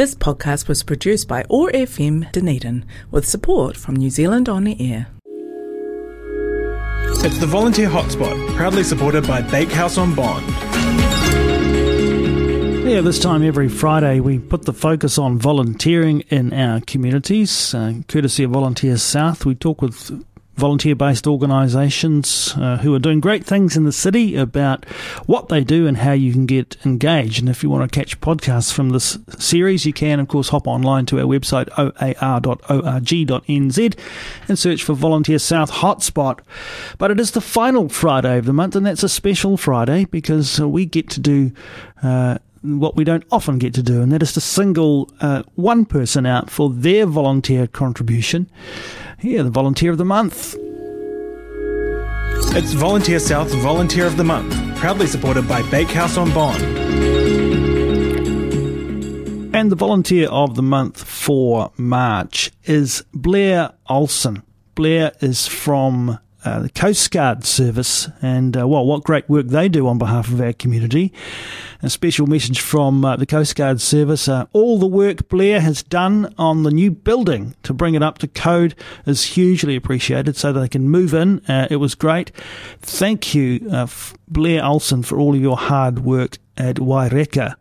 This podcast was produced by OAR FM Dunedin with support from New Zealand On the Air. It's the Volunteer Hotspot, proudly supported by Bakehouse on Bond. Yeah, this time every Friday we put the focus on volunteering in our communities. Uh, courtesy of Volunteers South, we talk with volunteer based organisations uh, who are doing great things in the city about what they do and how you can get engaged. And if you want to catch podcasts from this series, you can, of course, hop online to our website, oar.org.nz, and search for Volunteer South Hotspot. But it is the final Friday of the month, and that's a special Friday because uh, we get to do. Uh, what we don't often get to do, and that is to single uh, one person out for their volunteer contribution. Here, the Volunteer of the Month. It's Volunteer South's Volunteer of the Month, proudly supported by Bakehouse on Bond. And the Volunteer of the Month for March is Blair Olson. Blair is from uh, the Coast Guard Service, and uh, well, what great work they do on behalf of our community. A special message from uh, the Coast Guard Service. Uh, all the work Blair has done on the new building to bring it up to code is hugely appreciated so they can move in. Uh, it was great. Thank you, uh, Blair Olson, for all of your hard work at Waireka.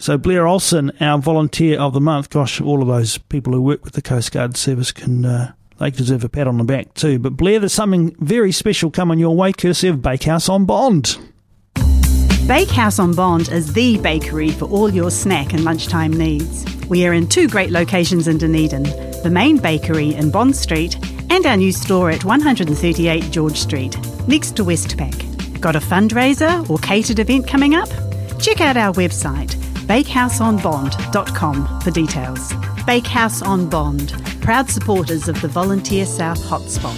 So Blair Olson, our volunteer of the month. Gosh, all of those people who work with the Coast Guard Service can they deserve a pat on the back too. But Blair, there's something very special coming your way, courtesy of Bakehouse on Bond. Bakehouse on Bond is the bakery for all your snack and lunchtime needs. We are in two great locations in Dunedin the main bakery in Bond Street and our new store at 138 George Street, next to Westpac. Got a fundraiser or catered event coming up? Check out our website, bakehouseonbond.com, for details. Bakehouse on Bond, proud supporters of the Volunteer South Hotspot.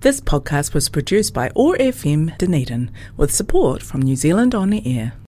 This podcast was produced by OAR FM Dunedin with support from New Zealand On the Air.